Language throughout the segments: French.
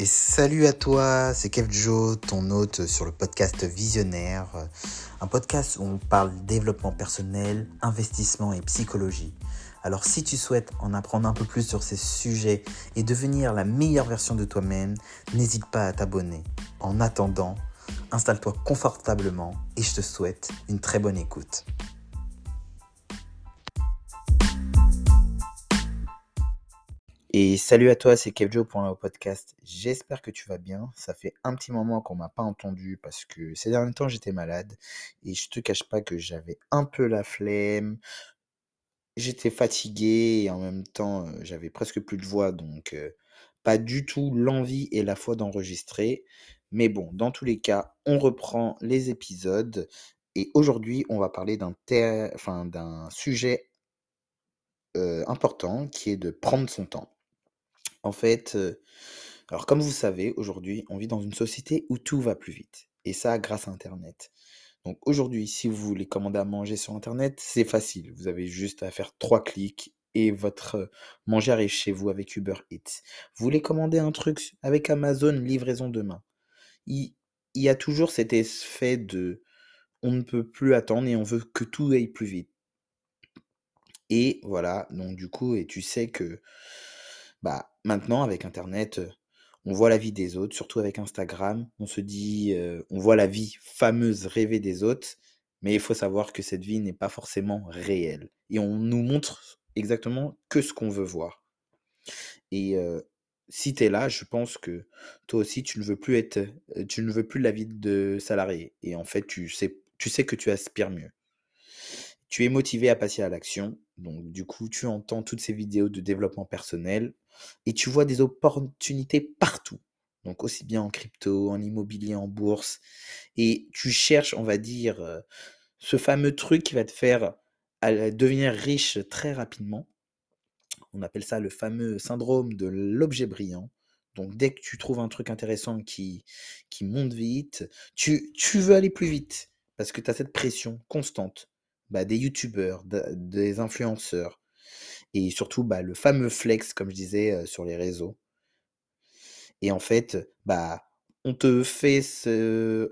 Et salut à toi, c'est Kev Joe, ton hôte sur le podcast Visionnaire, un podcast où on parle développement personnel, investissement et psychologie. Alors si tu souhaites en apprendre un peu plus sur ces sujets et devenir la meilleure version de toi-même, n'hésite pas à t'abonner. En attendant, installe-toi confortablement et je te souhaite une très bonne écoute. Et salut à toi, c'est Kevjo pour le podcast. J'espère que tu vas bien. Ça fait un petit moment qu'on m'a pas entendu parce que ces derniers temps j'étais malade et je te cache pas que j'avais un peu la flemme. J'étais fatigué et en même temps euh, j'avais presque plus de voix donc euh, pas du tout l'envie et la foi d'enregistrer. Mais bon, dans tous les cas, on reprend les épisodes et aujourd'hui on va parler d'un enfin, d'un sujet euh, important qui est de prendre son temps. En fait, alors comme vous savez, aujourd'hui, on vit dans une société où tout va plus vite. Et ça, grâce à Internet. Donc aujourd'hui, si vous voulez commander à manger sur Internet, c'est facile. Vous avez juste à faire trois clics et votre manger arrive chez vous avec Uber Eats. Vous voulez commander un truc avec Amazon, livraison demain? Il, y a toujours cet effet de on ne peut plus attendre et on veut que tout aille plus vite. Et voilà, donc du coup, et tu sais que bah, maintenant, avec internet, on voit la vie des autres, surtout avec Instagram. On se dit, on voit la vie fameuse rêvée des autres, mais il faut savoir que cette vie n'est pas forcément réelle. Et on nous montre exactement que ce qu'on veut voir. Et si tu es là, je pense que toi aussi, tu ne veux plus être, tu ne veux plus la vie de salarié. Et en fait, tu sais, tu sais que tu aspires mieux. Tu es motivé à passer à l'action. Donc, du coup, tu entends toutes ces vidéos de développement personnel et tu vois des opportunités partout. Donc aussi bien en crypto, en immobilier, en bourse. Et tu cherches, on va dire, euh, ce fameux truc qui va te faire devenir riche très rapidement. On appelle ça le fameux syndrome de l'objet brillant. Donc dès que tu trouves un truc intéressant qui, qui monte vite, tu, tu veux aller plus vite parce que tu as cette pression constante bah, des youtubeurs, des influenceurs, et surtout bah, le fameux flex, comme je disais, sur les réseaux. Et en fait, bah, on te fait,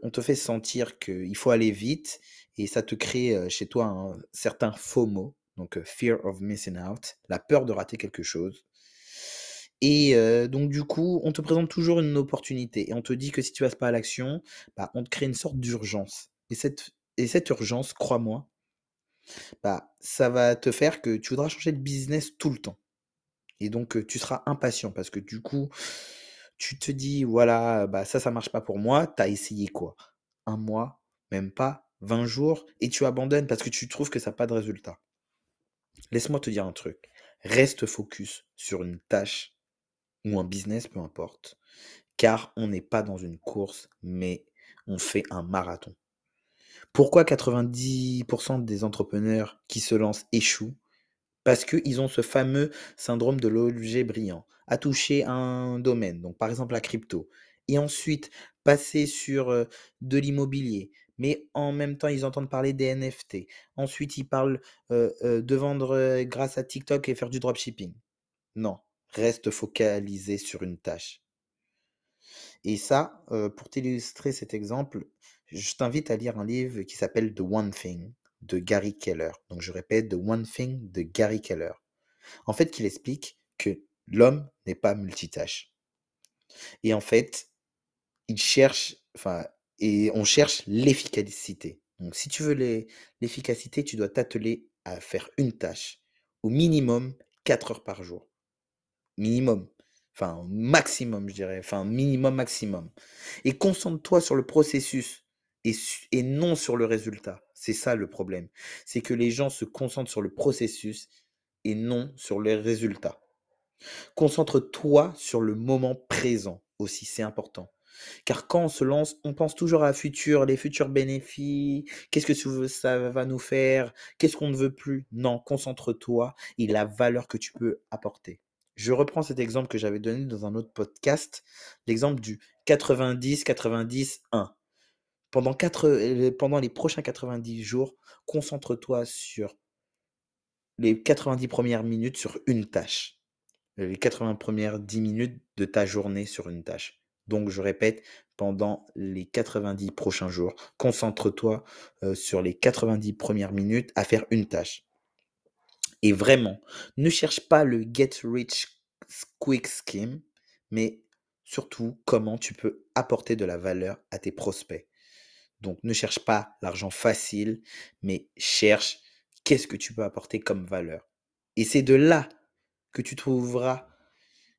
on te fait sentir qu'il faut aller vite et ça te crée chez toi un certain FOMO, donc Fear of Missing Out, la peur de rater quelque chose. Et donc du coup, on te présente toujours une opportunité et on te dit que si tu passes pas à l'action, bah, on te crée une sorte d'urgence. Et cette, et cette urgence, crois-moi, bah, ça va te faire que tu voudras changer de business tout le temps. Et donc, tu seras impatient parce que du coup, tu te dis, voilà, bah, ça, ça marche pas pour moi. Tu as essayé quoi? Un mois, même pas, 20 jours, et tu abandonnes parce que tu trouves que ça n'a pas de résultat. Laisse-moi te dire un truc. Reste focus sur une tâche ou un business, peu importe. Car on n'est pas dans une course, mais on fait un marathon. Pourquoi 90% des entrepreneurs qui se lancent échouent? Parce qu'ils ont ce fameux syndrome de l'objet brillant, à toucher un domaine, donc par exemple la crypto, et ensuite passer sur de l'immobilier, mais en même temps ils entendent parler des NFT. Ensuite ils parlent de vendre grâce à TikTok et faire du dropshipping. Non, reste focalisé sur une tâche. Et ça, pour t'illustrer cet exemple, je t'invite à lire un livre qui s'appelle The One Thing de Gary Keller. Donc je répète, The One Thing de Gary Keller. En fait, qu'il explique que l'homme n'est pas multitâche. Et en fait, il cherche, enfin, et on cherche l'efficacité. Donc si tu veux l'efficacité, tu dois t'atteler à faire une tâche, au minimum 4 heures par jour. Minimum. Enfin, maximum, je dirais. Enfin, minimum, maximum. Et concentre-toi sur le processus et, non sur le résultat. C'est ça le problème. C'est que les gens se concentrent sur le processus et non sur les résultats. Concentre-toi sur le moment présent aussi, c'est important. Car quand on se lance, on pense toujours à futur, les futurs bénéfices, qu'est-ce que ça va nous faire, qu'est-ce qu'on ne veut plus. Non, concentre-toi et la valeur que tu peux apporter. Je reprends cet exemple que j'avais donné dans un autre podcast, l'exemple du 90-90-1. Pendant, les prochains 90 jours, concentre-toi sur les 90 premières minutes sur une tâche. les 80 premières 10 minutes de ta journée sur une tâche. Donc, je répète, pendant les 90 prochains jours, concentre-toi sur les 90 premières minutes à faire une tâche. Et vraiment, ne cherche pas le get rich quick scheme, mais surtout comment tu peux apporter de la valeur à tes prospects. Donc, ne cherche pas l'argent facile, mais cherche qu'est-ce que tu peux apporter comme valeur. Et c'est de là que tu trouveras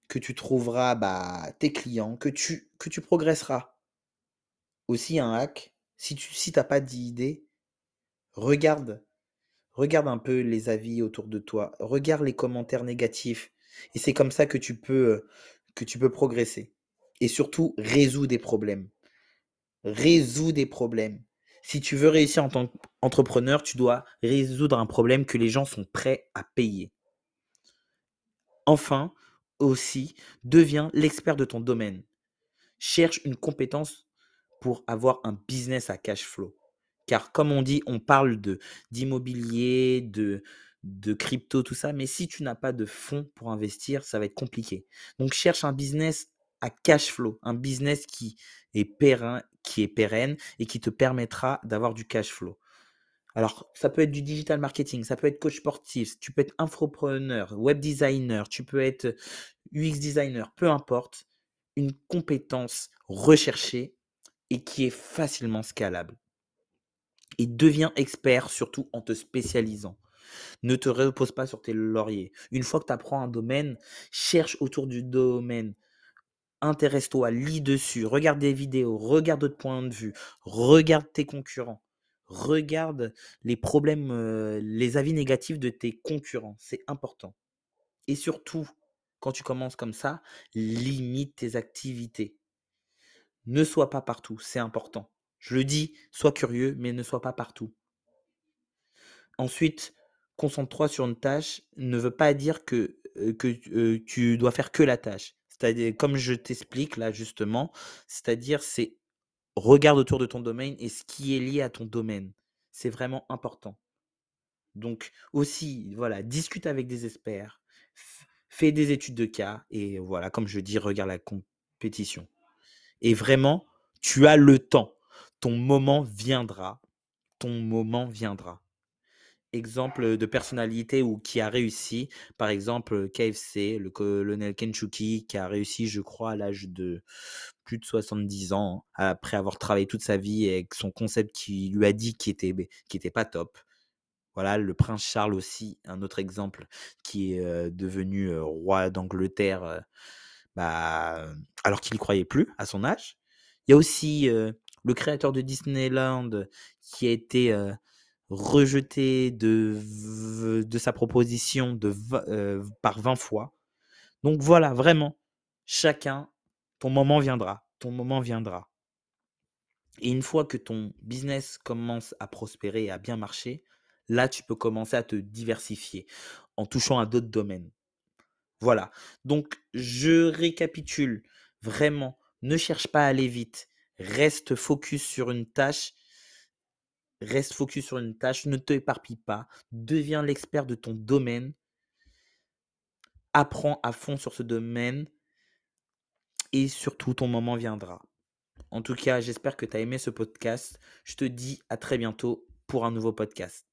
que tu trouveras bah, tes clients, que tu, que tu progresseras. Aussi un hack, si tu si pas d'idée, regarde regarde un peu les avis autour de toi, regarde les commentaires négatifs et c'est comme ça que tu peux que tu peux progresser. Et surtout, résous des problèmes. Résous des problèmes. Si tu veux réussir en tant qu'entrepreneur, tu dois résoudre un problème que les gens sont prêts à payer. Enfin, aussi, deviens l'expert de ton domaine. Cherche une compétence pour avoir un business à cash flow. Car comme on dit, on parle de d'immobilier, de, de crypto, tout ça, mais si tu n'as pas de fonds pour investir, ça va être compliqué. Donc cherche un business à cash flow, un business qui est pérenne, qui est pérenne et qui te permettra d'avoir du cash flow. Alors, ça peut être du digital marketing, ça peut être coach sportif, tu peux être infopreneur, web designer, tu peux être UX designer, peu importe, une compétence recherchée et qui est facilement scalable. Et deviens expert surtout en te spécialisant. Ne te repose pas sur tes lauriers. Une fois que tu apprends un domaine, cherche autour du domaine. Intéresse-toi, lis dessus, regarde des vidéos, regarde d'autres points de vue, regarde tes concurrents regarde les problèmes, les avis négatifs de tes concurrents. C'est important. Et surtout, quand tu commences comme ça, limite tes activités. Ne sois pas partout, c'est important. Je le dis, sois curieux, mais ne sois pas partout. Ensuite, concentre-toi sur une tâche ne veut pas dire que, que tu dois faire que la tâche. Comme je t'explique là justement, c'est-à-dire c'est regarde autour de ton domaine et ce qui est lié à ton domaine. C'est vraiment important. Donc aussi, voilà, discute avec des experts, fais des études de cas et voilà, comme je dis, regarde la compétition. Et vraiment, tu as le temps. Ton moment viendra. Ton moment viendra exemple de personnalité ou qui a réussi. Par exemple, KFC, le colonel Kenchuki, qui a réussi, je crois, à l'âge de plus de 70 ans, après avoir travaillé toute sa vie avec son concept qui lui a dit qu'il était, était pas top. Voilà, le prince Charles aussi, un autre exemple, qui est devenu roi d'Angleterre, bah, alors qu'il n'y croyait plus à son âge. Il y a aussi le créateur de Disneyland qui a été rejeté de, de sa proposition de, euh, par 20 fois. Donc voilà, vraiment, chacun, ton moment viendra, ton moment viendra. Et une fois que ton business commence à prospérer et à bien marcher, là, tu peux commencer à te diversifier en touchant à d'autres domaines. Voilà. Donc, je récapitule vraiment. Ne cherche pas à aller vite. Reste focus sur une tâche Reste focus sur une tâche, ne t'éparpille pas, deviens l'expert de ton domaine, apprends à fond sur ce domaine et surtout ton moment viendra. En tout cas, j'espère que tu as aimé ce podcast. Je te dis à très bientôt pour un nouveau podcast.